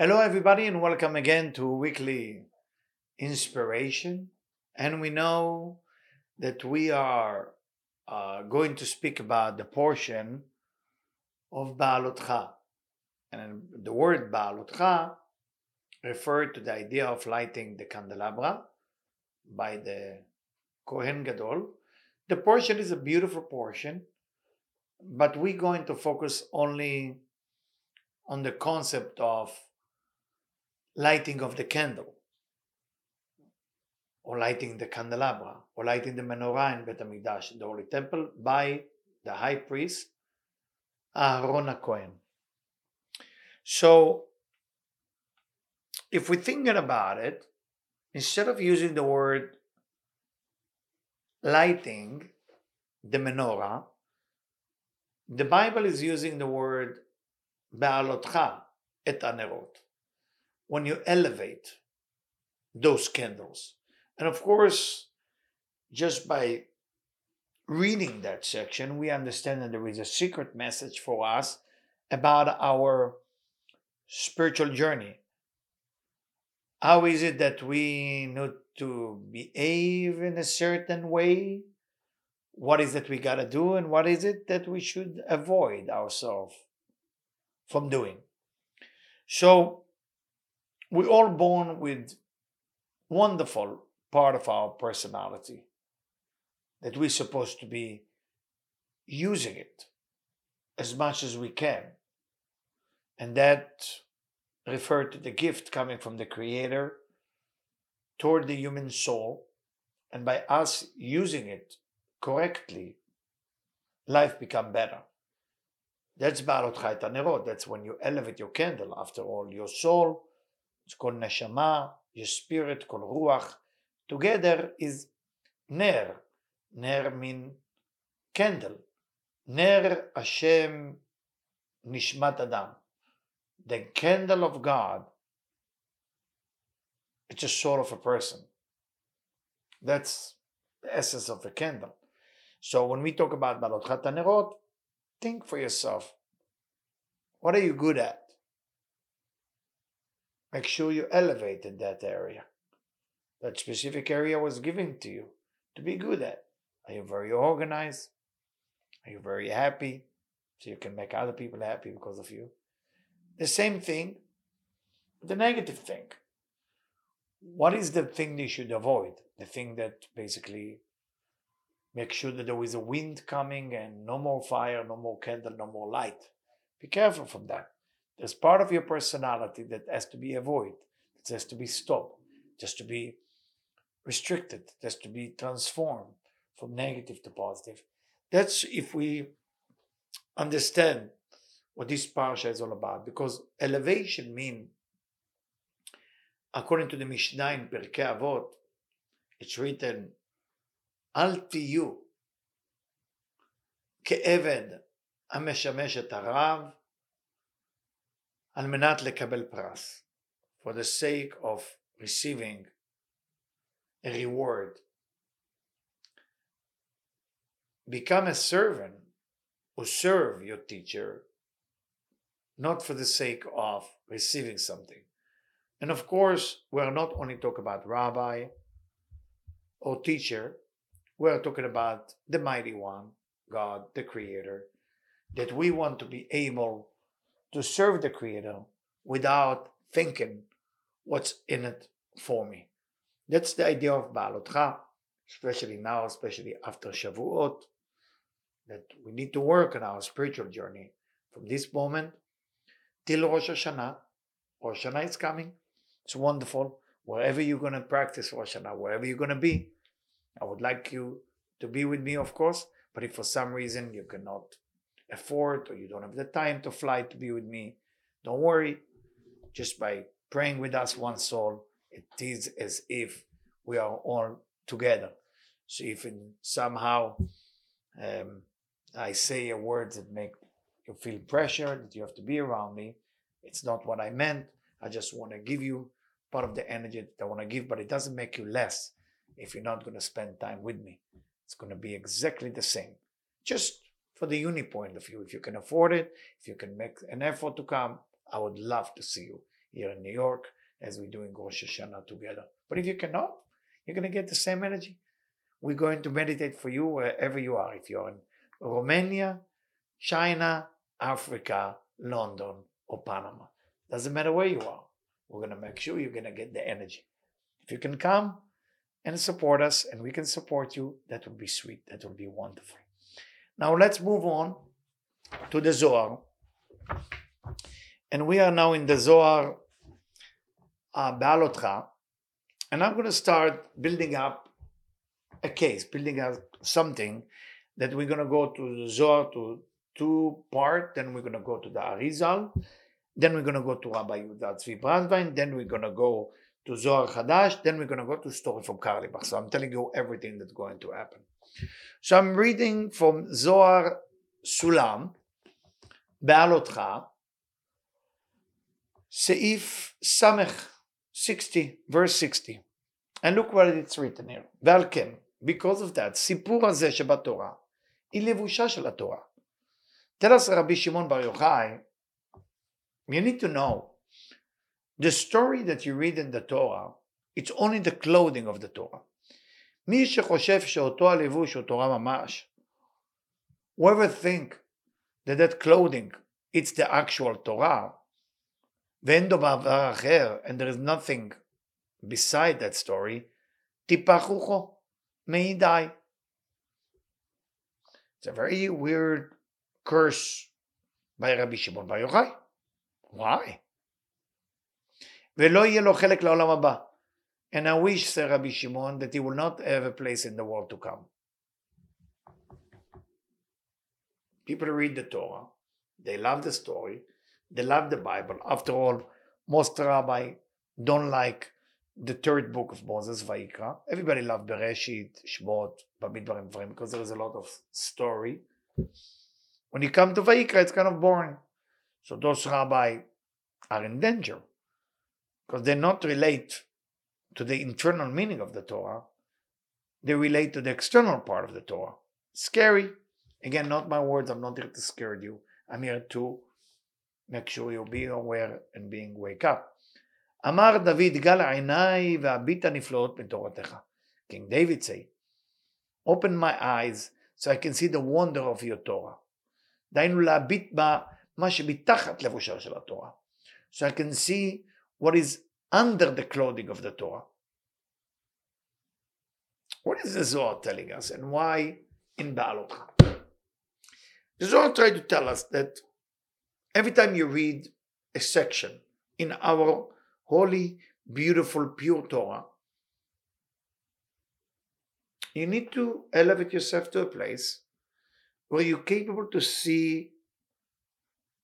Hello, everybody, and welcome again to weekly inspiration. And we know that we are uh, going to speak about the portion of Baalotcha. And the word Baalotcha referred to the idea of lighting the candelabra by the Kohen Gadol. The portion is a beautiful portion, but we're going to focus only on the concept of lighting of the candle, or lighting the candelabra, or lighting the menorah in Bet HaMikdash, the Holy Temple, by the high priest Aaron Cohen. So, if we're thinking about it, instead of using the word lighting the menorah, the Bible is using the word Baalotcha et anerot when you elevate those candles. And of course, just by reading that section, we understand that there is a secret message for us about our spiritual journey. How is it that we need to behave in a certain way? What is it we got to do? And what is it that we should avoid ourselves from doing? So, we're all born with wonderful part of our personality that we're supposed to be using it as much as we can and that referred to the gift coming from the creator toward the human soul and by us using it correctly life become better that's Baalot Chait Nerot. That's when you elevate your candle. After all, your soul it's called neshama, your spirit called ruach. Together is ner. Ner mean candle. Ner Hashem nishmat adam. The candle of God. It's a soul of a person. That's the essence of the candle. So when we talk about Balot Nerot, think for yourself. What are you good at? Make sure you elevate in that area. That specific area was given to you to be good at. Are you very organized? Are you very happy? So you can make other people happy because of you. The same thing, the negative thing. What is the thing you should avoid? The thing that basically make sure that there is a wind coming and no more fire, no more candle, no more light. Be careful from that. There's part of your personality that has to be avoided, that has to be stopped, just to be restricted, just to be transformed from negative to positive. That's if we understand what this parsha is all about, because elevation means, according to the Mishnah in Pirkei Avot, it's written, "Al tiyu ke'eved המשמש את על מנת לקבל פרס, for the sake of receiving a reward. Become a servant who serve your teacher, not for the sake of receiving something. And of course, we're not only talking about rabbi or teacher, we're talking about the mighty one, God, the creator, that we want to be able to serve the Creator without thinking what's in it for me. That's the idea of Baalotcha, especially now, especially after Shavuot, that we need to work on our spiritual journey from this moment till Rosh Hashanah. Rosh Hashanah is coming. It's wonderful. Wherever you're going to practice Rosh Hashanah, wherever you're going to be, I would like you to be with me, of course. But if for some reason you cannot afford or you don't have the time to fly to be with me, don't worry. Just by praying with us one soul, it is as if we are all together. So if in somehow um, I say a word that make you feel pressure that you have to be around me, it's not what I meant. I just want to give you part of the energy that I want to give, but it doesn't make you less if you're not going to spend time with me. It's going to be exactly the same. Just for the uni point of view. If you can afford it, if you can make an effort to come, I would love to see you. here in New York as we're doing Rosh Hashanah together. But if you cannot, you're going to get the same energy. We're going to meditate for you wherever you are. If you're in Romania, China, Africa, London, or Panama. Doesn't matter where you are. We're going to make sure you're going to get the energy. If you can come and support us and we can support you, that would be sweet. That would be wonderful. Now let's move on to the Zohar. And we are now in the Zohar uh, Be'alotcha. And I'm going to start building up a case, building up something that we're going to go to the Zohar to two part, then we're going to go to the Arizal, then we're going to go to Rabbi Yehuda Tzvi Brandwein, then we're going to go to Zohar Chadash, then we're going to go to story from Carlebach. So I'm telling you everything that's going to happen. So I'm reading from Zohar Sulam, Be'alotcha, Seif Samech 60, verse 60. And look what it's written here. ועל כן, because of that, סיפור הזה שבתורה, היא לבושה של התורה. Tell us Rabbi Shimon Bar Yochai, you need to know, the story that you read in the Torah, it's only the clothing of the Torah. מי שחושב שאותו הלבוש הוא תורה ממש, whoever think that that clothing, it's the actual Torah, ואין דבר אחר, and there is nothing beside that story, טיפה חוכו, מעידי. It's a very weird curse by Rabbi Shimon Bar Yochai. Why? ולא יהיה לו חלק לעולם הבא. And I wish, said Rabbi Shimon, that he will not have a place in the world to come. People read the Torah, they love the story, they love the Bible. After all, most rabbi don't like the third book of Moses, Vaikra. Everybody loves Bereshit, Shmot, Bamidbarim, Dvarim, because there is a lot of story. When you come to Vaikra, it's kind of boring. So those rabbi are in danger because they not relate to the internal meaning of the Torah. They relate to the external part of the Torah. Scary. Again, not my words. I'm not here to scare you. I'm here to make sure you be aware and being wake up. אמר דוד, גל עיניי והביט הנפלאות מתורתך. King David say, open my eyes so I can see the wonder of your Torah. דהיינו להביט בה מה שמתחת לבושה של התורה. So I can see what is under the clothing of the Torah. What is the Zohar telling us and why in Baalotcha? The Zohar tried to tell us that every time you read a section in our holy, beautiful, pure Torah, you need to elevate yourself to a place where you're capable to see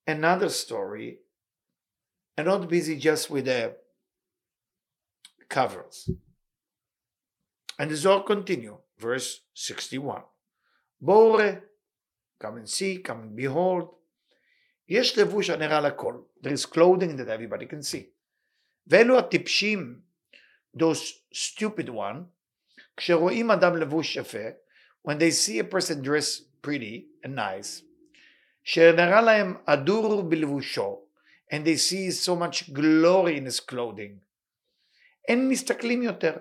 another story and not busy just with the covers. And the Zohar continue, verse 61. Bore, come and see, come and behold. יש לבוש הנראה לכל. There is clothing that everybody can see. ואלו הטיפשים, those stupid one, כשרואים אדם לבוש יפה, when they see a person dressed pretty and nice, שנראה להם הדור בלבושו, and they see so much glory in his clothing. אין מסתכלים יותר.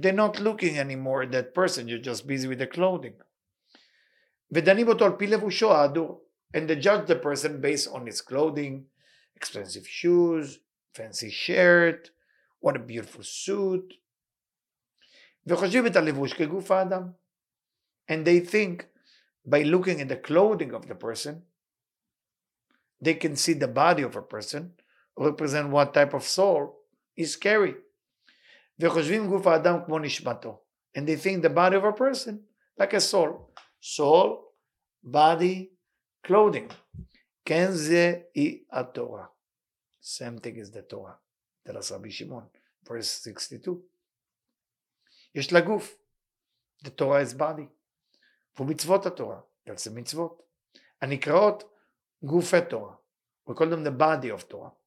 They're not looking anymore at that person, you're just busy with the clothing. ודנים אותו על פי לבושו ההדור. And they judge the person based on his clothing, expensive shoes, fancy shirt, what a beautiful suit. וחושבים את הלבוש כגוף האדם. And they think by looking at the clothing of the person, they can see the body of a person, represent what type of soul is carried. וחושבים גוף האדם כמו נשמתו. And they think the body of a person like a soul. Soul, body, clothing. כן זה היא התורה. Same thing is the Torah. us רבי שמעון, verse 62. יש לה גוף. The Torah is body. ומצוות התורה. זה מצוות. הנקראות גופי תורה. We call them the body of Torah.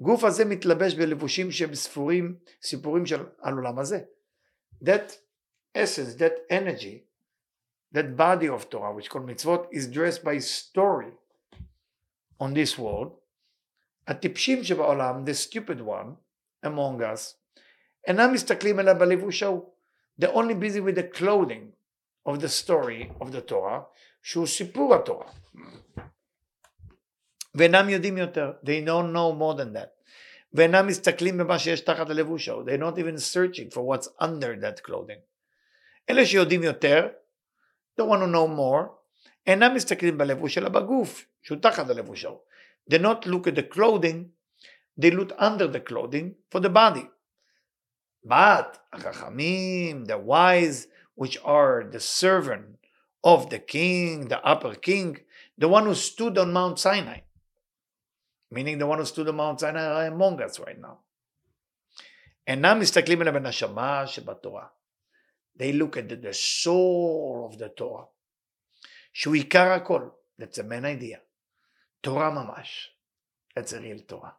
גוף הזה מתלבש בלבושים שהם ספורים, סיפורים של על עולם הזה. That essence, that energy, that body of Torah, which called mitzvot, is dressed by story on this world, הטיפשים שבעולם, the stupid one among us, אינם מסתכלים אלא בלבוש ההוא. They're only busy with the clothing of the story of the Torah, שהוא סיפור התורה. ואינם יודעים יותר, they don't know more than that. ואינם מסתכלים במה שיש תחת הלבוש ההוא, they're not even searching for what's under that clothing. אלה שיודעים יותר, don't want to know more, אינם מסתכלים בלבוש אלא בגוף, שהוא תחת הלבוש ההוא. They not look at the clothing, they look under the clothing for the body. But החכמים, the wise, which are the servant of the king, the upper king, the one who stood on Mount Sinai, meaning the one who stood on Mount Sinai are among us right now. אינם מסתכלים אלא בנשמה שבתורה. They look at the, the soul of the Torah. שהוא עיקר הכל. That's the main idea. תורה ממש. That's a real Torah.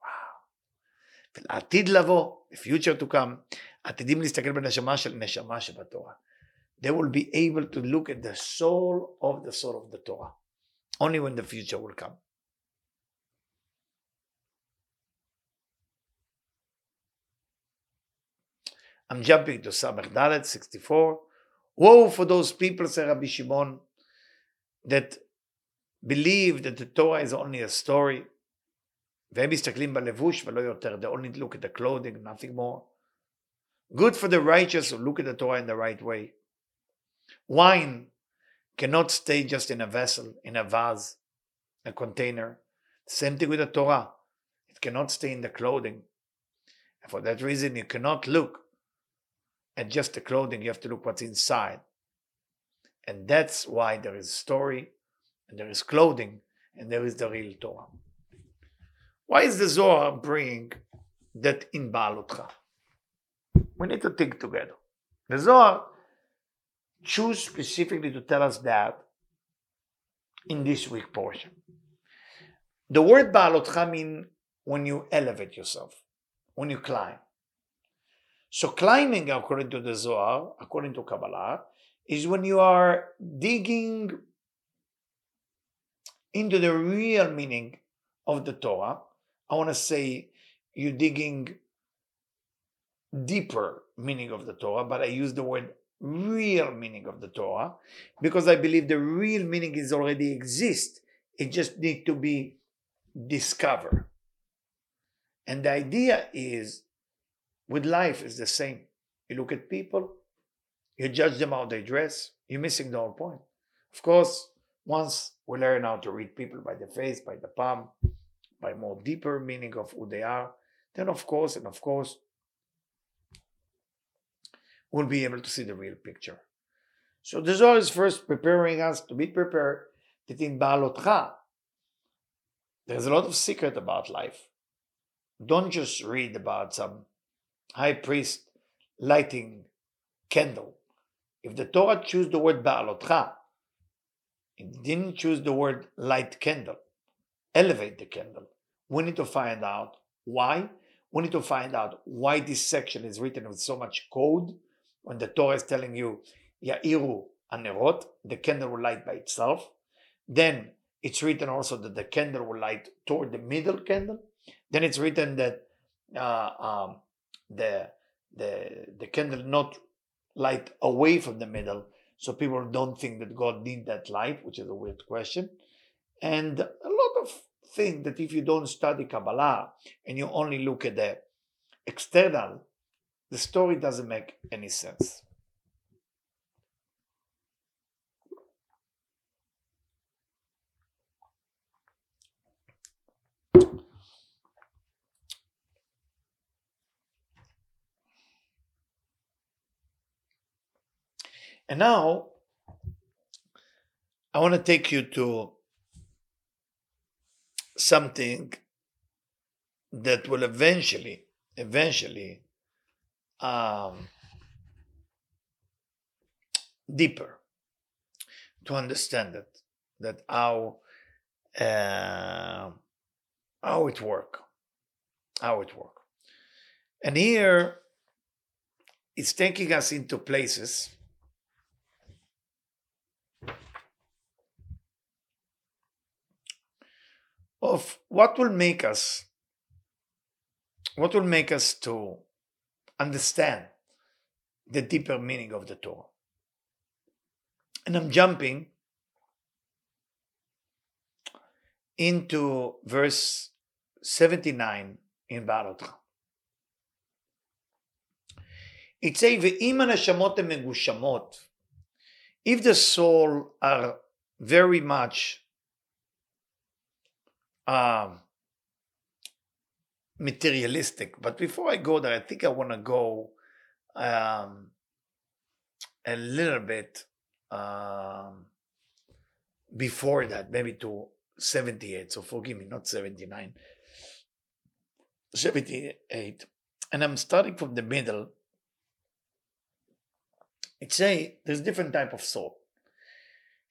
וואו. ולעתיד לבוא, the future to come, עתידים להסתכל בנשמה של נשמה שבתורה. They will be able to look at the soul of the soul of the Torah. Only when the future will come. I'm jumping to Samech Dalet 64. Woe for those people, say Rabbi Shimon, that believe that the Torah is only a story. והם מסתכלים בלבוש ולא יותר. They only look at the clothing, nothing more. Good for the righteous who look at the Torah in the right way. Wine cannot stay just in a vessel, in a vase, a container. Same thing with the Torah. It cannot stay in the clothing. And for that reason, you cannot look at just the clothing, you have to look what's inside. And that's why there is story, and there is clothing, and there is the real Torah. Why is the Zohar bringing that in Baalotcha? We need to think together. The Zohar choose specifically to tell us that in this week portion. The word Baalotcha means when you elevate yourself, when you climb. So climbing, according to the Zohar, according to Kabbalah, is when you are digging into the real meaning of the Torah. I want to say you're digging deeper meaning of the Torah, but I use the word real meaning of the Torah because I believe the real meaning is already exist. It just need to be discovered. And the idea is with life is the same. You look at people, you judge them how they dress, you're missing the whole point. Of course, once we learn how to read people by the face, by the palm, by more deeper meaning of who they are, then of course, and of course, we'll be able to see the real picture. So the Zohar is first preparing us to be prepared that in Baalotcha, there's a lot of secret about life. Don't just read about some high priest lighting candle. If the Torah choose the word Baalotcha, it didn't choose the word light candle, elevate the candle. We need to find out why. We need to find out why this section is written with so much code when the Torah is telling you, Ya'iru anerot, the candle will light by itself. Then it's written also that the candle will light toward the middle candle. Then it's written that uh, um, the the the candle not light away from the middle so people don't think that god need that light which is a weird question. And a lot of things that if you don't study kabbalah and you only look at the external the story doesn't make any sense And now I want to take you to something that will eventually, eventually, um, deeper to understand it, that how uh, how it work, how it work, and here it's taking us into places of what will make us what will make us to understand the deeper meaning of the Torah. And I'm jumping into verse 79 in Barotcha. It says, ואם הנשמות הן מגושמות, if the soul are very much um, materialistic. But before I go there, I think I want to go um, a little bit um, before that, maybe to 78. So forgive me, not 79, 78. And I'm starting from the middle. It say there's different type of soul.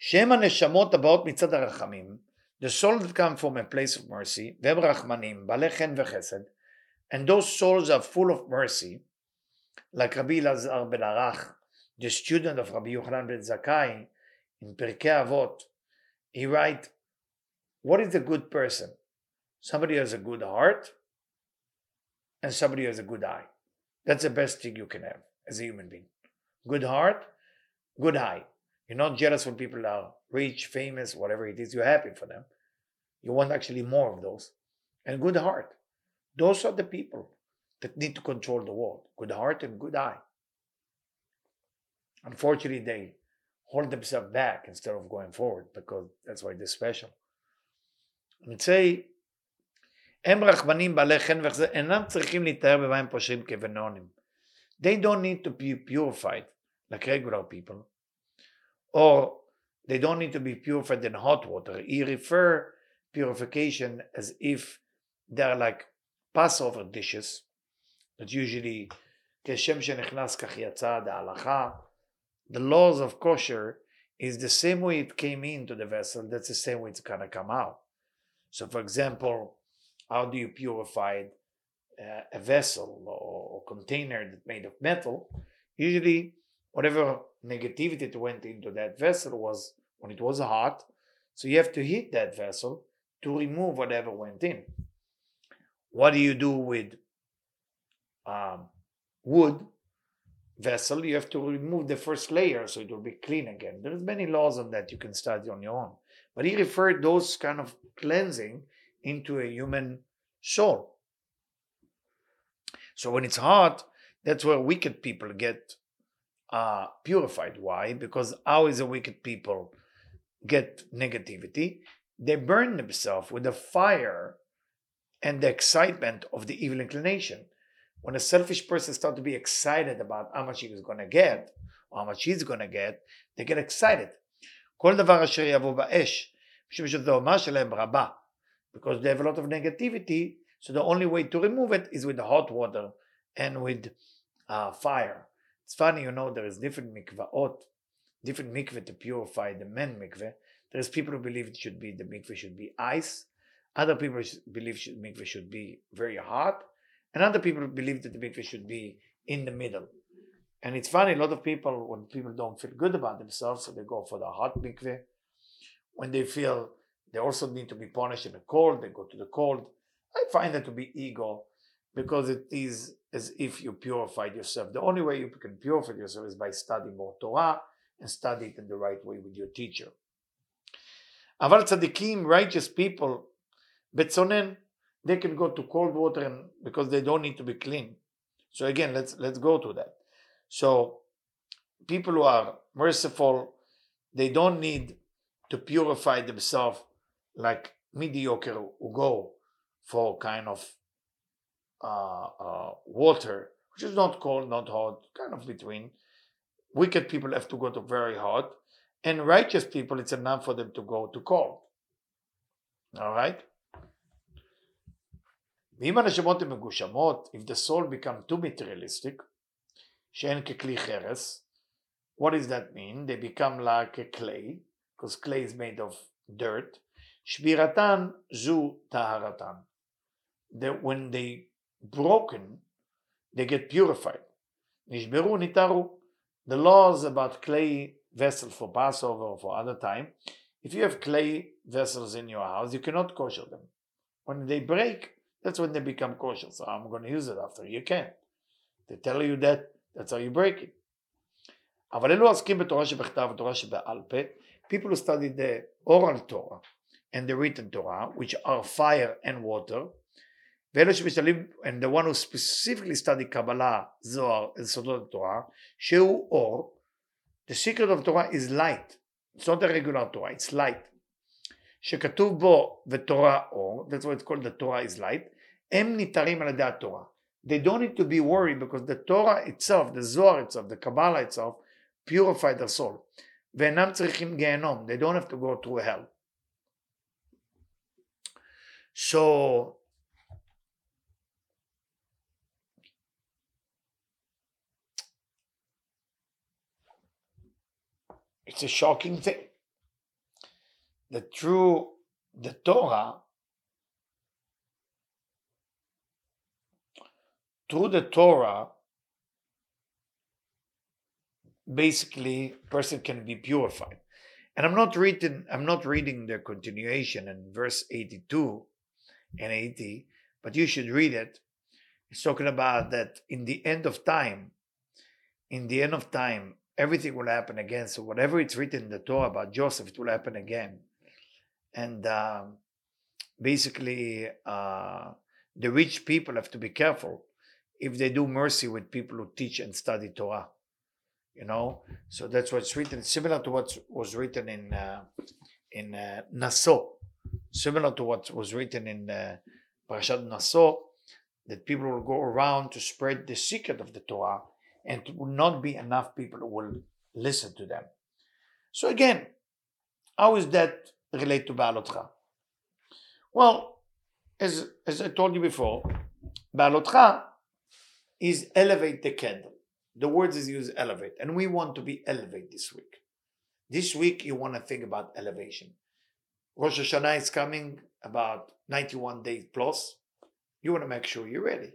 שם הנשמות הבאות מצד הרחמים, The soul that come from a place of mercy, Vebrachmanim, Balechen Vechesed, and those souls are full of mercy, like Rabbi Lazar ben Arach, the student of Rabbi Yochanan ben Zakkai, in Pirkei Avot, he writes, What is a good person? Somebody has a good heart, and somebody has a good eye. That's the best thing you can have as a human being. Good heart, good eye. You're not jealous when people are rich, famous, whatever it is. You're happy for them. You want actually more of those. And good heart. Those are the people that need to control the world. Good heart and good eye. Unfortunately, they hold themselves back instead of going forward because that's why they're special. אני say, הם רחמנים בעלי חן וכזה, אינם צריכים להתאר במים פושרים כבנונים. They don't need to be purified like regular people. Or they don't need to be purified in hot water. He refer purification as if they're like Passover dishes, that usually כשם שנכנס כך יצא ההלכה. The laws of kosher is the same way it came into the vessel, that's the same way it's gonna come out. So, for example, how do you purify uh, a vessel or, or container that made of metal? Usually, whatever negativity that went into that vessel was when it was hot, so you have to heat that vessel to remove whatever went in. What do you do with um, wood vessel? You have to remove the first layer so it will be clean again. There's many laws on that you can study on your own. But he referred those kind of cleansing into a human soul. So when it's hot, that's where wicked people get uh, purified. Why? Because how is a wicked people get negativity? They burn themselves with the fire and the excitement of the evil inclination. When a selfish person starts to be excited about how much he is going to get, or how much he's going to get, they get excited. כל דבר אשר יבוא באש, משום שזוהמה שלהם רבה. Because they have a lot of negativity, so the only way to remove it is with hot water and with uh, fire. It's funny, you know, there is different mikvaot, different mikveh to purify the men mikveh. There's people who believe it should be the mikveh should be ice. Other people believe should, mikveh should be very hot, and other people believe that the mikveh should be in the middle. And it's funny, a lot of people, when people don't feel good about themselves, so they go for the hot mikveh. When they feel they also need to be punished in the cold, they go to the cold. I find that to be ego because it is as if you purified yourself. The only way you can purify yourself is by studying more Torah and study it in the right way with your teacher. אבל tzaddikim, righteous people, betzonen, they can go to cold water and because they don't need to be clean. So again, let's let's go to that. So people who are merciful, they don't need to purify themselves like mediocre who go for kind of uh, uh, water, which is not cold, not hot, kind of between. Wicked people have to go to very hot, and righteous people, it's enough for them to go to cold. All right? ואם הנשמות הן מגושמות, if the soul become too materialistic, שאין ככלי חרס, what does that mean? They become like a clay, because clay is made of dirt. שבירתן זו טהרתן. That when they broken, they get purified. נשברו, ניתרו. The laws about clay vessel for Passover or for other time, if you have clay vessels in your house, you cannot kosher them. When they break, that's when they become kosher. So I'm going to use it after. You can't. They tell you that, that's how you break it. אבל אלו עוסקים בתורה שבכתב ותורה שבעל פה, people who study the oral Torah and the written Torah, which are fire and water, ואלו שמשתלבים, and the one who specifically study קבלה, זוהר, סודות התורה, שהוא אור, the secret of Torah is light. It's not a regular Torah, it's light. שכתוב בו ותורה אור, that's why it's called the Torah is light, הם ניתרים על ידי התורה. They don't need to be worried because the Torah itself, the Zohar itself, the Kabbalah itself, purify their soul. ואינם צריכים גיהנום, they don't have to go through hell. So, it's a shocking thing. The true, the Torah, through the Torah, basically person can be purified. And I'm not reading I'm not reading the continuation in verse 82 and 80, but you should read it. It's talking about that in the end of time, in the end of time, everything will happen again. So whatever it's written in the Torah about Joseph, it will happen again. And um, basically, uh, the rich people have to be careful if they do mercy with people who teach and study Torah. You know, so that's what's written, similar to what was written in uh, in uh, Naso, similar to what was written in uh, Parashat Naso, that people will go around to spread the secret of the Torah, and it will not be enough people who will listen to them. So again, how is that relate to Baalotcha? Well, as as I told you before, Baalotcha is elevate the candle. The words is used elevate, and we want to be elevate this week. This week you want to think about elevation. Rosh Hashanah is coming about 91 days plus. You want to make sure you're ready.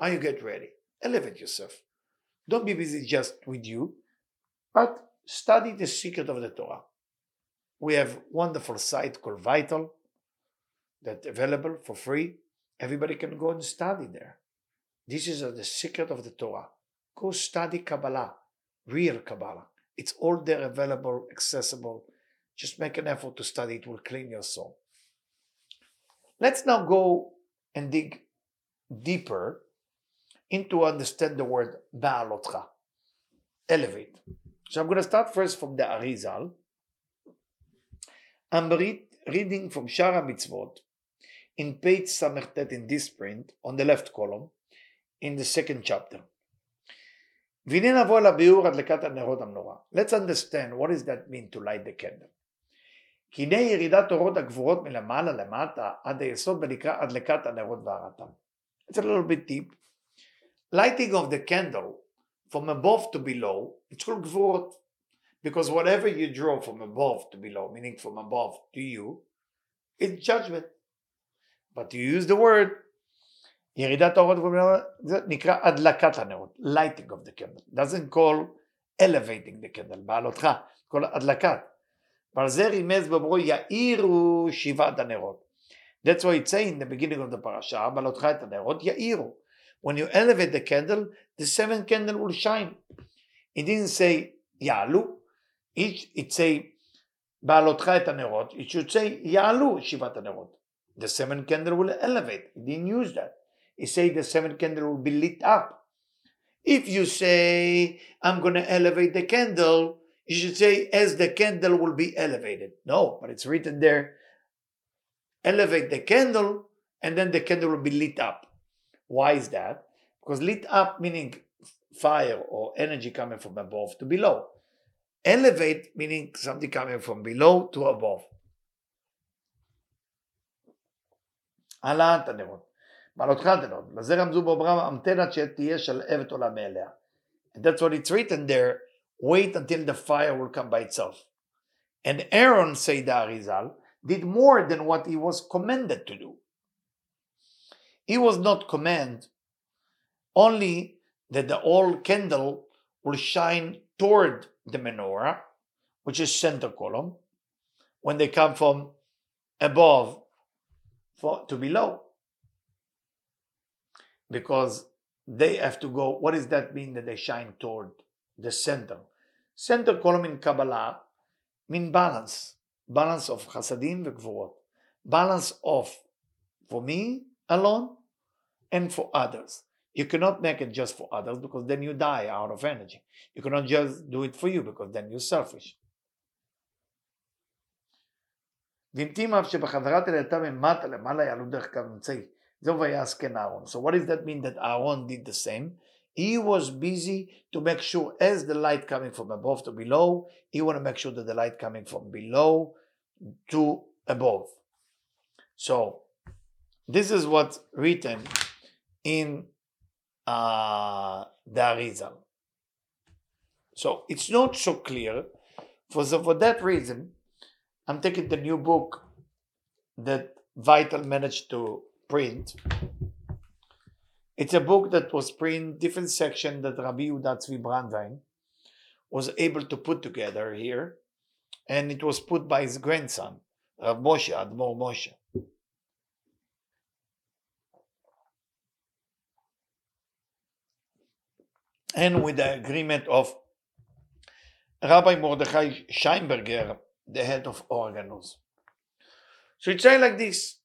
How you get ready? Elevate yourself. Don't be busy just with you, but study the secret of the Torah. We have wonderful site called Vital that's available for free. Everybody can go and study there. This is uh, the secret of the Torah. Go study Kabbalah, real Kabbalah. It's all there available, accessible. Just make an effort to study, it will clean your soul. Let's now go and dig deeper into understand the word Ba'alotcha, elevate. So I'm going to start first from the Arizal. I'm read, reading from Sha'ar HaMitzvot in page Samertet in this print, on the left column, in the second chapter. Let's understand what does that mean to light the candle. הנה ירידת אורות הגבורות מלמעלה למטה עד היסוד ונקרא הדלקת הנרות והרתם. It's a little bit deep, Lighting of the candle from above to below, it's called גבורות. Because whatever you draw from above to below, meaning from above to you, it's judgment. But you use the word ירידת האורות זה נקרא הדלקת הנרות, lighting of the candle, doesn't call elevating the candle, בעלותך, כל הדלקת. ועל זה רימז באומרו יאירו שבעת הנרות. That's why it say in the beginning of the parasha, בעלותך את הנרות יאירו. when you elevate the candle, the seventh candle will shine. It didn't say Yalu. Each it say Balotcha et anerot. It should say Yalu Shivat anerot. The seventh candle will elevate. It didn't use that. It say the seventh candle will be lit up. If you say I'm going to elevate the candle, you should say as the candle will be elevated. No, but it's written there. Elevate the candle, and then the candle will be lit up. Why is that? Because lit up meaning fire or energy coming from above to below. Elevate meaning something coming from below to above. העלאת הנרות. בעלותך הנרות. לזה רמזו באברהם המתנת שתהיה שלהבת עולה מאליה. And that's what it's written there. Wait until the fire will come by itself. And Aaron, say the Arizal, did more than what he was commanded to do. He was not command, only that the old candle will shine toward the menorah, which is center column, when they come from above for to below. Because they have to go, what does that mean that they shine toward the center? Center column in Kabbalah mean balance. Balance of chasadim v'gvorot. Balance of for me alone and for others. You cannot make it just for others because then you die out of energy. You cannot just do it for you because then you're selfish. ואם תימא שבחזרת אלייתה ממטה למעלה יעלו דרך קו אמצעי. זהו ויעש כן אהרון. So what does that mean that Aaron did the same? He was busy to make sure as the light coming from above to below, he want to make sure that the light coming from below to above. So this is what's written in uh, the Arizal. So it's not so clear. For, so for that reason, I'm taking the new book that Vital managed to print. It's a book that was printed different section that Rabbi Yehuda Tzvi Brandwein was able to put together here, and it was put by his grandson, Rav Moshe Admor Moshe. And with the agreement of Rabbi Mordechai Scheinberger, the head of Organos. So it's like this.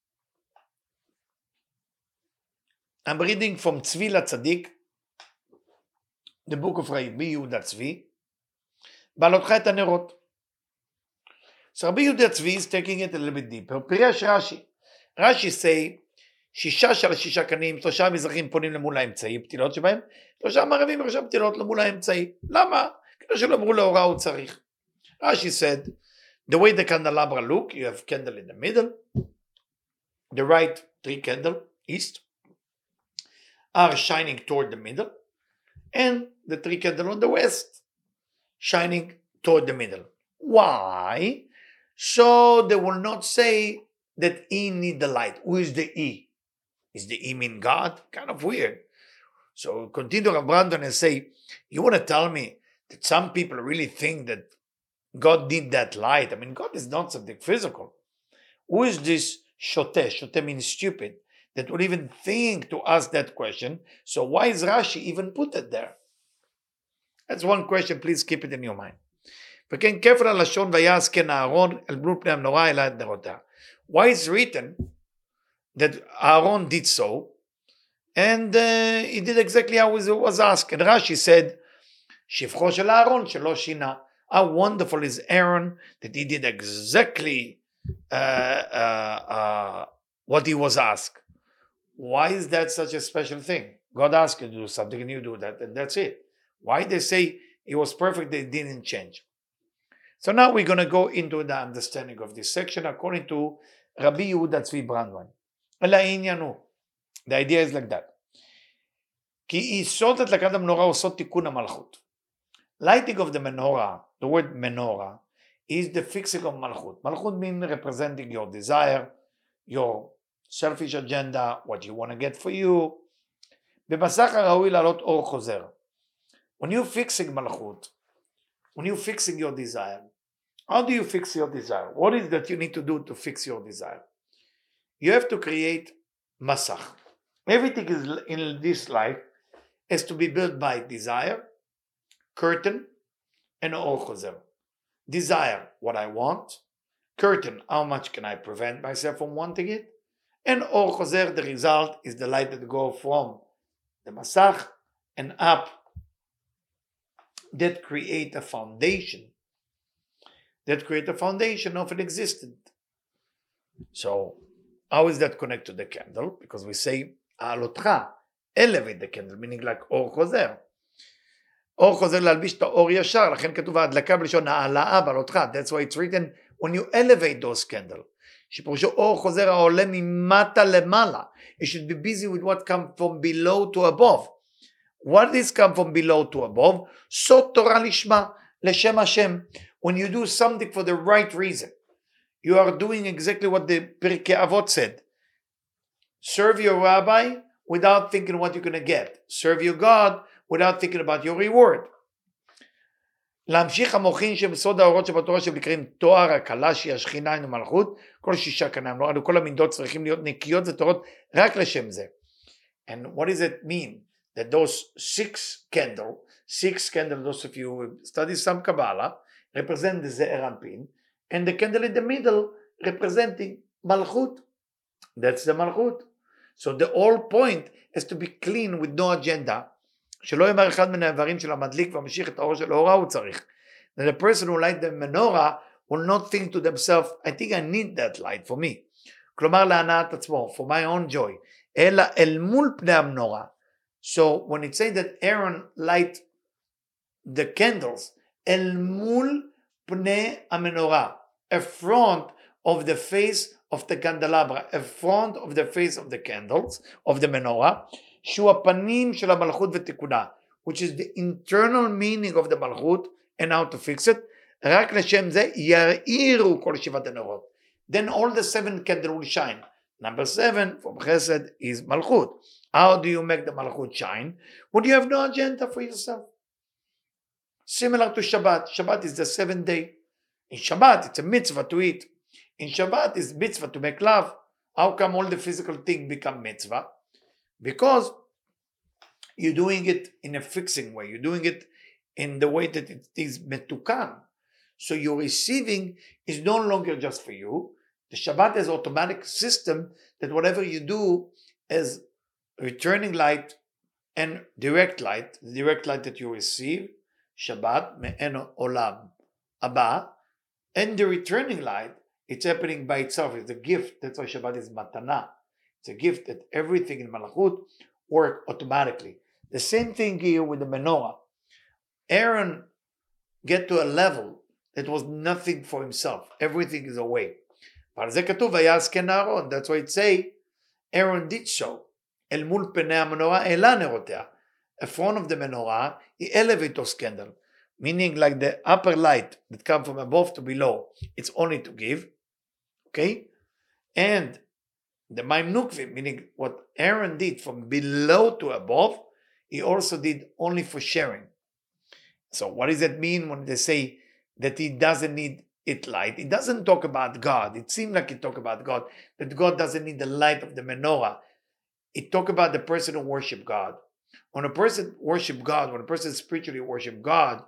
I'm reading from Tzvi Latzadik, the book of Rabbi Yehuda Tzvi, בעלותך את הנרות. So Rabbi Yehuda Tzvi is taking it a little bit deeper. פירש רש"י. רש"י say, שישה של השישה קנים, שלושה מזרחים פונים למול האמצעי, פתילות שבהם, שלושה מערבים ושלושה פתילות למול האמצעי. למה? כמו שלא אמרו להוראה הוא צריך. רש"י said, the way the candelabra look, you have candle in the middle, the right three candle, east, are shining toward the middle, and the three candle on the west, shining toward the middle. Why? So they will not say that E need the light. Who is the E? Is the imin God? Kind of weird. So continue Rav Brandwein and say, you want to tell me that some people really think that God did that light? I mean, God is not something physical. Who is this shote? Shote means stupid. That would even think to ask that question. So why is Rashi even put it there? That's one question. Please keep it in your mind. וכן כפל הלשון ויעש כן אהרון אל פני המנורה אלא את נרותיה. Why is written that Aaron did so, and uh, he did exactly how he was asked. And Rashi said, "Shivcho shel Aaron shelo shina." How wonderful is Aaron that he did exactly uh, uh, uh, what he was asked. Why is that such a special thing? God asked you to do something and you do that, and that's it. Why they say it was perfect, they didn't change. So now we're going to go into the understanding of this section according to Rabbi Yehuda Tzvi Brandwein. אלא העניין הוא, the idea is like that. כי יסוד הדלקת המנורה הוא סוד תיקון המלכות. Lighting of the menorah, the word menorah, is the fixing of malchut. Malchut means representing your desire, your selfish agenda, what you want to get for you. במסך הראוי לעלות אור חוזר. When you're fixing malchut, when you're fixing your desire, how do you fix your desire? What is that you need to do to fix your desire? You have to create masach. Everything is in this life has to be built by desire, curtain, and or. Desire, what I want. Curtain, how much can I prevent myself from wanting it? And or the result is the light that go from the masach and up that create a foundation that create a foundation of an existent. So, how is that connected to the candle? Because we say, alotcha, elevate the candle, meaning like אור חוזר. אור חוזר להלביש את האור ישר, לכן כתוב ההדלקה בלשון העלאה בעלותך. That's why it's written when you elevate those candle. שפירושו אור חוזר העולה ממטה למעלה. You should be busy with what come from below to above. What is come from below to above? סוד תורה לשמה, לשם השם. When you do something for the right reason, you are doing exactly what the Pirkei Avot said. Serve your rabbi without thinking what you're going to get. Serve your God without thinking about your reward. להמשיך המוחין שבסוד האורות שבתורה שנקראים תואר הקלה שהיא השכינה עם המלכות כל שישה קנאים, לא, כל המידות צריכים להיות נקיות וטהורות רק לשם זה. And what does it mean? That those six candle, six candle, those of you who study some Kabbalah, represent the Ze'er Anpin, and the candle in the middle representing Malchut. That's the Malchut. So the whole point is to be clean with no agenda. שלא יאמר אחד מן האיברים של המדליק והמשיך את האור של האורה הוא צריך. That a person who light the menorah will not think to themselves, I think I need that light for me. כלומר להנאת עצמו, for my own joy. אלא אל מול פני המנורה. So when it says that Aaron light the candles, אל מול פני המנורה, a front of the face of the candelabra, a front of the face of the candles, of the menorah, שהוא הפנים של המלכות ותיקונה, which is the internal meaning of the מלכות and how to fix it, רק לשם זה יאירו כל שבעת הנרות. Then all the seven candles will shine. Number seven from Chesed is Malchut. How do you make the Malchut shine? When you have no agenda for yourself. Similar to Shabbat. Shabbat is the seventh day. In Shabbat, it's a mitzvah to eat. In Shabbat, it's mitzvah to make love. How come all the physical things become mitzvah? Because you're doing it in a fixing way. You're doing it in the way that it is meant to come. So your receiving is no longer just for you. The Shabbat has automatic system that whatever you do is returning light and direct light, the direct light that you receive, Shabbat, me'en olam, abba, and the returning light, it's happening by itself. It's a gift. That's why Shabbat is matana. It's a gift that everything in Malachut work automatically. The same thing here with the menorah. Aaron get to a level that was nothing for himself. Everything is away. ועל זה כתוב ויעש כן אהרון, that's why it say, Aaron did so. אל מול פני המנורה העלה נרותיה. A front of the menorah, he elevated those candle. Meaning like the upper light that come from above to below, it's only to give. Okay? And the Maim meaning what Aaron did from below to above, he also did only for sharing. So what does that mean when they say that he doesn't need it light. It doesn't talk about God. It seems like it talk about God, that God doesn't need the light of the menorah. It talk about the person who worship God. When a person worship God, when a person spiritually worship God,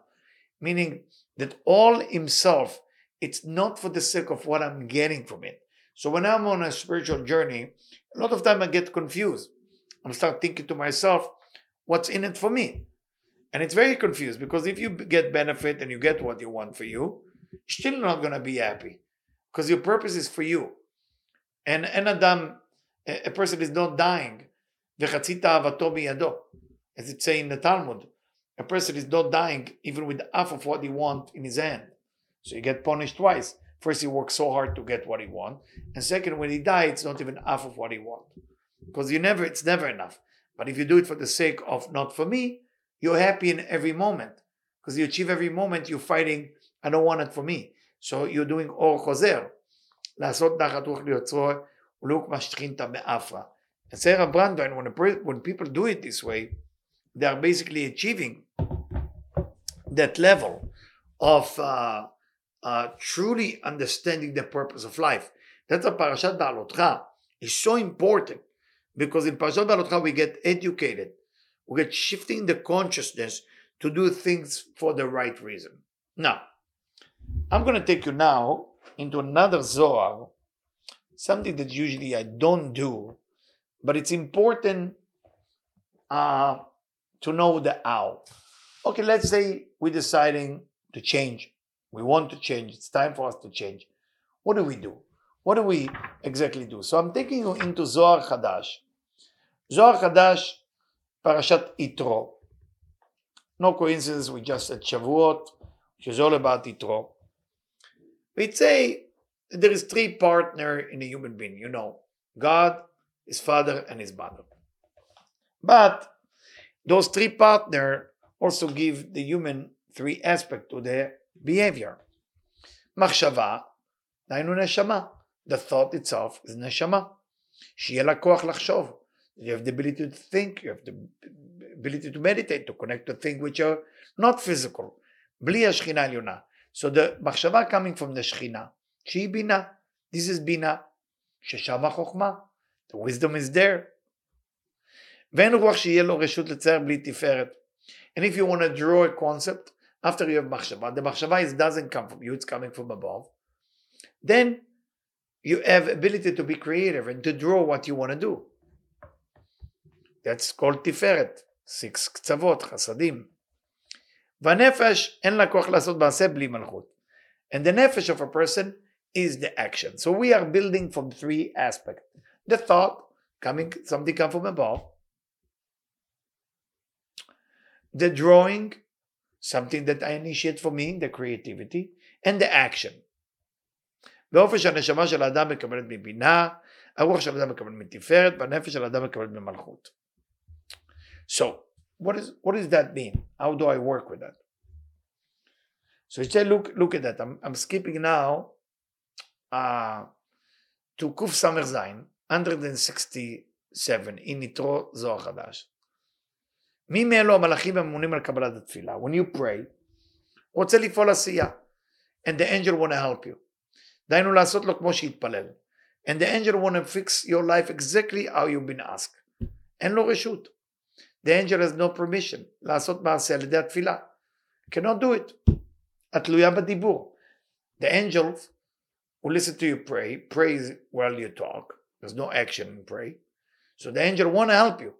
meaning that all himself, it's not for the sake of what I'm getting from it. So when I'm on a spiritual journey, a lot of time I get confused. I'm start thinking to myself, what's in it for me? And it's very confused because if you get benefit and you get what you want for you, you're still not going to be happy because your purpose is for you. And an Adam, a person is not dying. As it say in the Talmud, a person is not dying even with half of what he wants in his hand. So you get punished twice. First, he works so hard to get what he wants, and second, when he dies, it's not even half of what he wants, because you never, it's never enough. But if you do it for the sake of not for me, you're happy in every moment, because you achieve every moment. You're fighting I don't want it for me. So you're doing אור חוזר. לעשות נחת רוח ליוצרו ולא כמו שכינתה באפרה. And Sarah Brandwein, when, when people do it this way, they are basically achieving that level of uh, uh, truly understanding the purpose of life. That's a Parashat Ba'alotcha is so important because in Parashat Ba'alotcha we get educated. We get shifting the consciousness to do things for the right reason. Now, I'm going to take you now into another Zohar, something that usually I don't do, but it's important uh, to know the how. Okay, let's say we're deciding to change. We want to change. It's time for us to change. What do we do? What do we exactly do? So I'm taking you into Zohar Chadash. Zohar Chadash, Parashat Itro. No coincidence, we just said Shavuot, which is all about Itro. We'd say there is three partner in a human being, you know, God, his father, and his mother. But those three partner also give the human three aspects to their behavior. מחשבה, דהיינו נשמה. The thought itself is נשמה. שיהיה לה כוח לחשוב. You have the ability to think, you have the ability to meditate, to connect to things which are not physical. בלי השכינה העליונה. So the מחשבה coming from the שכינה, שהיא בינה. This is בינה, ששם החוכמה. The wisdom is there. ואין רוח שיהיה לו רשות לצייר בלי תפארת. And if you want to draw a concept, after you have מחשבה, the מחשבה is doesn't come from you, it's coming from above. Then you have ability to be creative and to draw what you want to do. That's called תפארת, six קצוות, חסדים. והנפש אין לה כוח לעשות מעשה בלי מלכות. And the nefesh of a person is the action. So we are building from three aspects. the thought coming something come from above the drawing something that i initiate for me the creativity and the action באופן שהנשמה של האדם מקבלת מבינה, הרוח של האדם מקבלת מתפארת, והנפש של האדם מקבלת ממלכות. So, what, is, what does that mean? How do I work with that? So you say, look, look at that. I'm, I'm skipping now uh, to Kuf Samech 167, in יתרו זוהר חדש. מי מאלו המלאכים הממונים על קבלת התפילה? When you pray, רוצה לפעול עשייה. And the angel want to help you. דהיינו לעשות לו כמו שהתפלל. And the angel want to fix your life exactly how you've been asked. אין לו רשות. The angel has no permission לעשות מעשה על ידי התפילה. cannot do it. את תלויה בדיבור. The angels will listen to you pray, praise while you talk. there's no action in prayer. So the angel want to help you.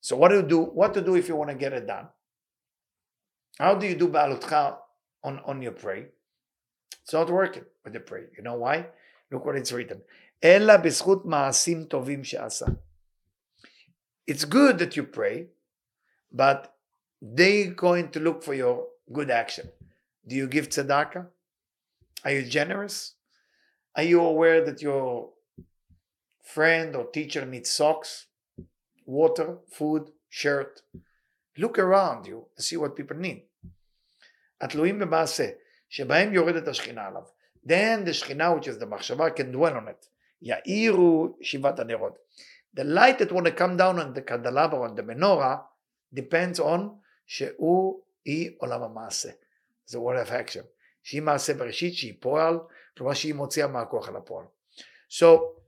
So what do you do? What to do if you want to get it done? How do you do balutcha on, on your pray? It's not working with the pray. You know why? Look what it's written. Ella b'schut ma'asim tovim she'asa. It's good that you pray, but they're going to look for your good action. Do you give tzedakah? Are you generous? Are you aware that your friend or teacher needs socks, water, food, shirt? Look around you and see what people need. התלויים במעשה, שבהם יורדת השכינה עליו. Then the שכינה, which is the מחשבה, can dwell on it. יאירו שבעת הנרות. The light that want to come down on the candelabra, on the menorah, depends on שהוא, היא עולם המעשה. זה word of action. שהיא מעשה בראשית, שהיא פועל, כלומר שהיא מוציאה מהכוח אל הפועל. So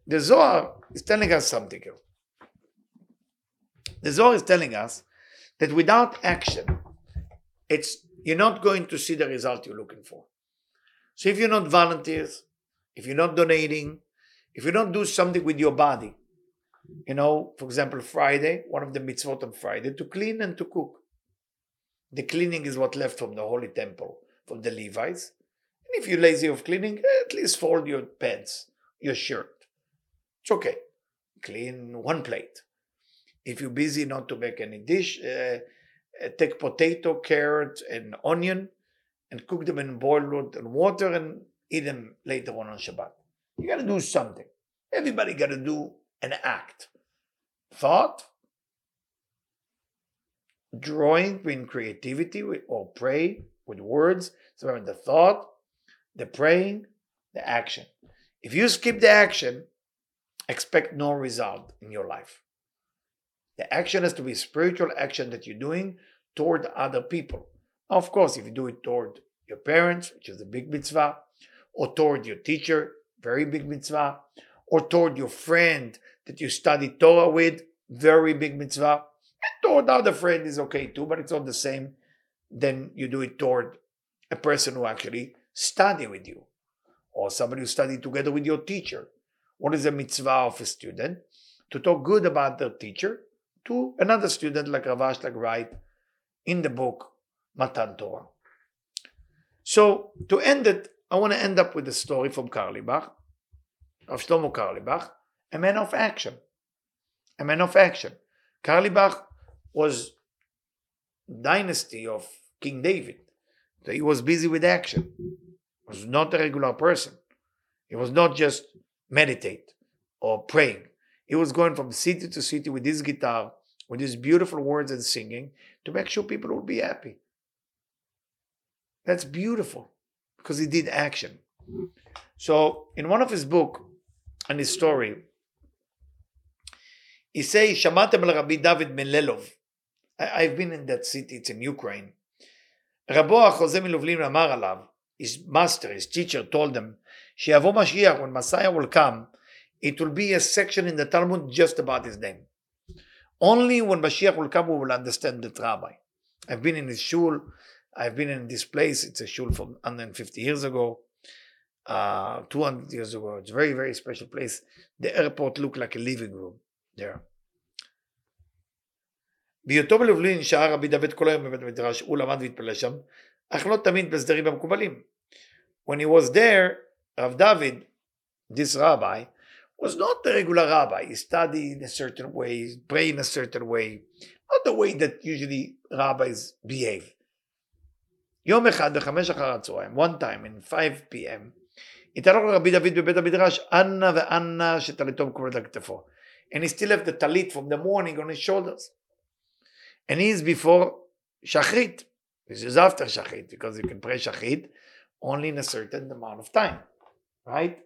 the Zohar is telling us something here. The Zohar is telling us that without action, it's you're not going to see the result you're looking for. So if you're not volunteers, if you're not donating, if you don't do something with your body, you know, for example, Friday, one of the mitzvot on Friday, to clean and to cook. The cleaning is what left from the holy temple from the Levites. And if you're lazy of cleaning, at least fold your pants, your shirt. It's okay. Clean one plate. If you're busy not to make any dish, uh, uh, take potato, carrot, and onion and cook them in boiled water and eat them later on on Shabbat. You got to do something. Everybody got to do an act. Thought, drawing in creativity or pray with words. So the thought, the praying, the action. If you skip the action, expect no result in your life. The action has to be spiritual action that you're doing toward other people. Of course, if you do it toward your parents, which is a big mitzvah, or toward your teacher, very big mitzvah, or toward your friend that you study Torah with, very big mitzvah, and toward other friend is okay too, but it's not the same. Then you do it toward a person who actually study with you, or somebody who study together with your teacher. What is a mitzvah of a student? To talk good about their teacher to another student like Ravash, like write in the book Matan Torah. So to end it, I want to end up with a story from Carlebach, of Shlomo Carlebach, a man of action. A man of action. Carlebach was dynasty of King David. So he was busy with action. He was not a regular person. He was not just meditate or praying. He was going from city to city with his guitar, with his beautiful words and singing to make sure people would be happy. That's beautiful because he did action. So in one of his book and his story, he says, Shamatem Rabbi David Melelov. I've been in that city, it's in Ukraine. רבו החוזה מלובלין אמר עליו, his master, his teacher told them, שיבוא משיח, when Messiah will come, it will be a section in the Talmud just about his name. Only when Mashiach will come, we will understand that rabbi. I've been in his shul, I've been in this place, it's a shul from 150 years ago, uh, 200 years ago. It's a very, very special place. The airport looked like a living room there. בהיותו בלובלין שהה רבי דוד כל היום בבית המדרש, הוא למד והתפלל שם, אך לא תמיד בסדרים המקובלים. When he was there, Rav David, this rabbi, was not a regular rabbi. He studied in a certain way, prayed in a certain way, not the way that usually rabbis behave. יום אחד בחמש אחר הצהריים, one time in 5 p.m., התערוך לרבי דוד בבית המדרש, אנא ואנא שטליתו מקובלת על כתפו. And he still have the talit from the morning on his shoulders. And he is before shachrit. This is after shachrit, because you can pray shachrit only in a certain amount of time. right?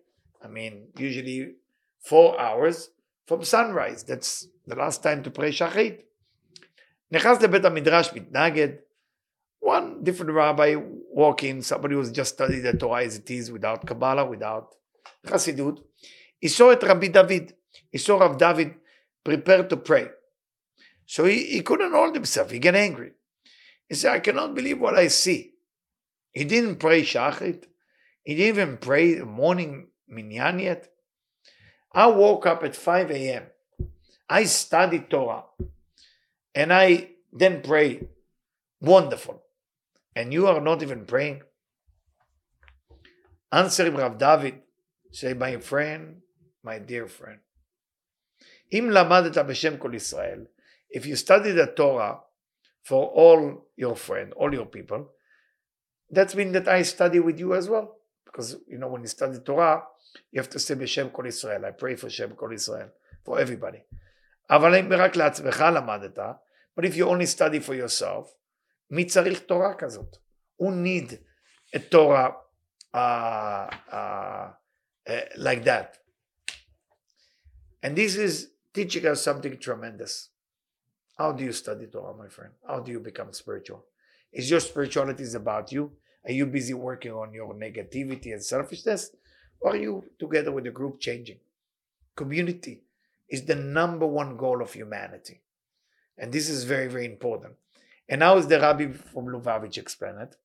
I mean, usually four hours from sunrise. That's the last time to pray shachrit. נכנס לבית המדרש, מתנגד. One different rabbi walking, somebody who's just studied the Torah as it is, without Kabbalah, without Chassidut. He saw it Rabbi David. He saw Rav David prepared to pray. So he, he couldn't hold himself. He get angry. He said, I cannot believe what I see. He didn't pray shachrit. He didn't even pray morning minyan yet. I woke up at 5 a.m. I studied Torah. And I then pray. Wonderful. And you are not even praying? Answer Rav David, say, my friend, my dear friend. אם למדת בשם כל ישראל, if you study the Torah for all your friends, all your people, that means that I study with you as well. Because, you know, when you study Torah, you have to say בשם כל ישראל. I pray for שם כל ישראל, for everybody. אבל אם רק לעצמך למדת, but if you only study for yourself, מי צריך תורה כזאת? Who need a Torah uh, uh, uh, like that? And this is teaching us something tremendous. How do you study Torah, my friend? How do you become spiritual? Is your spirituality is about you? Are you busy working on your negativity and selfishness? Or are you together with the group changing? Community is the number one goal of humanity. And this is very, very important. And how is the Rabbi from Lubavitch explain it?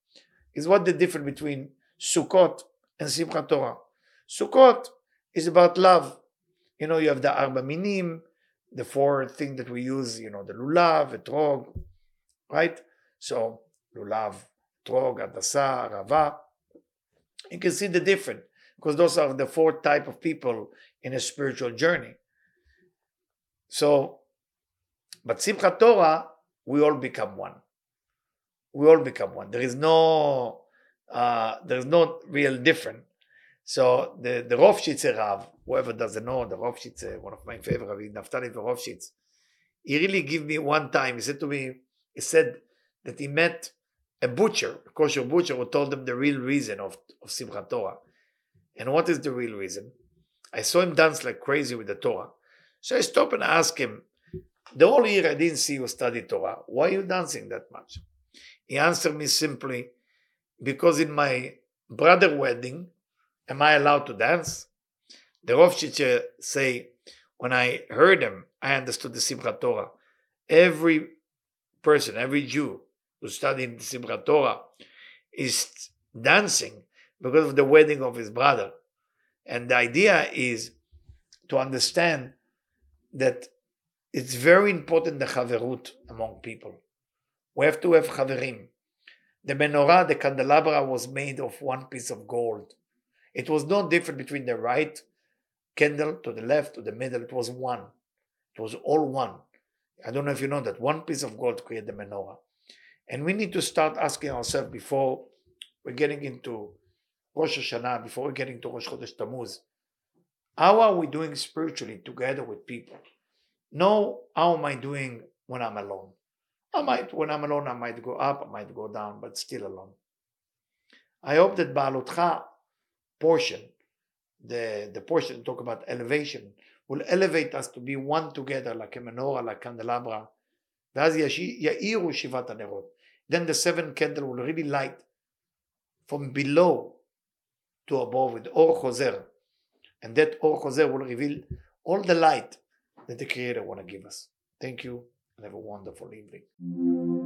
Is what the difference between Sukkot and Simchat Torah. Sukkot is about love. You know, you have the Arba Minim, the four things that we use, you know, the lulav, etrog, right? So lulav, etrog, adasa, rava. You can see the difference because those are the four type of people in a spiritual journey. So, but Simchat Torah, we all become one. We all become one. There is no, uh, there is no real difference. So the the Ropshitzer Rav, whoever doesn't know, the Ropshitzer, one of my favorite, Rabbi Naftali Ropshitz, he really gave me one time, he said to me, he said that he met a butcher, a kosher butcher, who told them the real reason of, of Simchat Torah. And what is the real reason? I saw him dance like crazy with the Torah. So I stopped and asked him, the whole year I didn't see you study Torah. Why are you dancing that much? He answered me simply, because in my brother wedding, am I allowed to dance? The Ropshitzer say, when I heard him, I understood the Simchat Torah. Every person, every Jew the Simchat Torah is dancing because of the wedding of his brother. And the idea is to understand that it's very important the chaverut among people. We have to have chaverim. The menorah, the candelabra, was made of one piece of gold. It was no different between the right candle to the left to the middle. It was one. It was all one. I don't know if you know that one piece of gold created the menorah. And we need to start asking ourselves before we're getting into Rosh Hashanah, before we're getting to Rosh Chodesh Tammuz, how are we doing spiritually together with people? No, how am I doing when I'm alone? I might, when I'm alone, I might go up, I might go down, but still alone. I hope that Baalotcha portion, the, the portion talk about elevation, will elevate us to be one together like a menorah, like candelabra. ואז יאירו שבעת הנרות. then the seven candle will really light from below to above with Or Choser. And that Or Choser will reveal all the light that the Creator want to give us. Thank you and have a wonderful evening.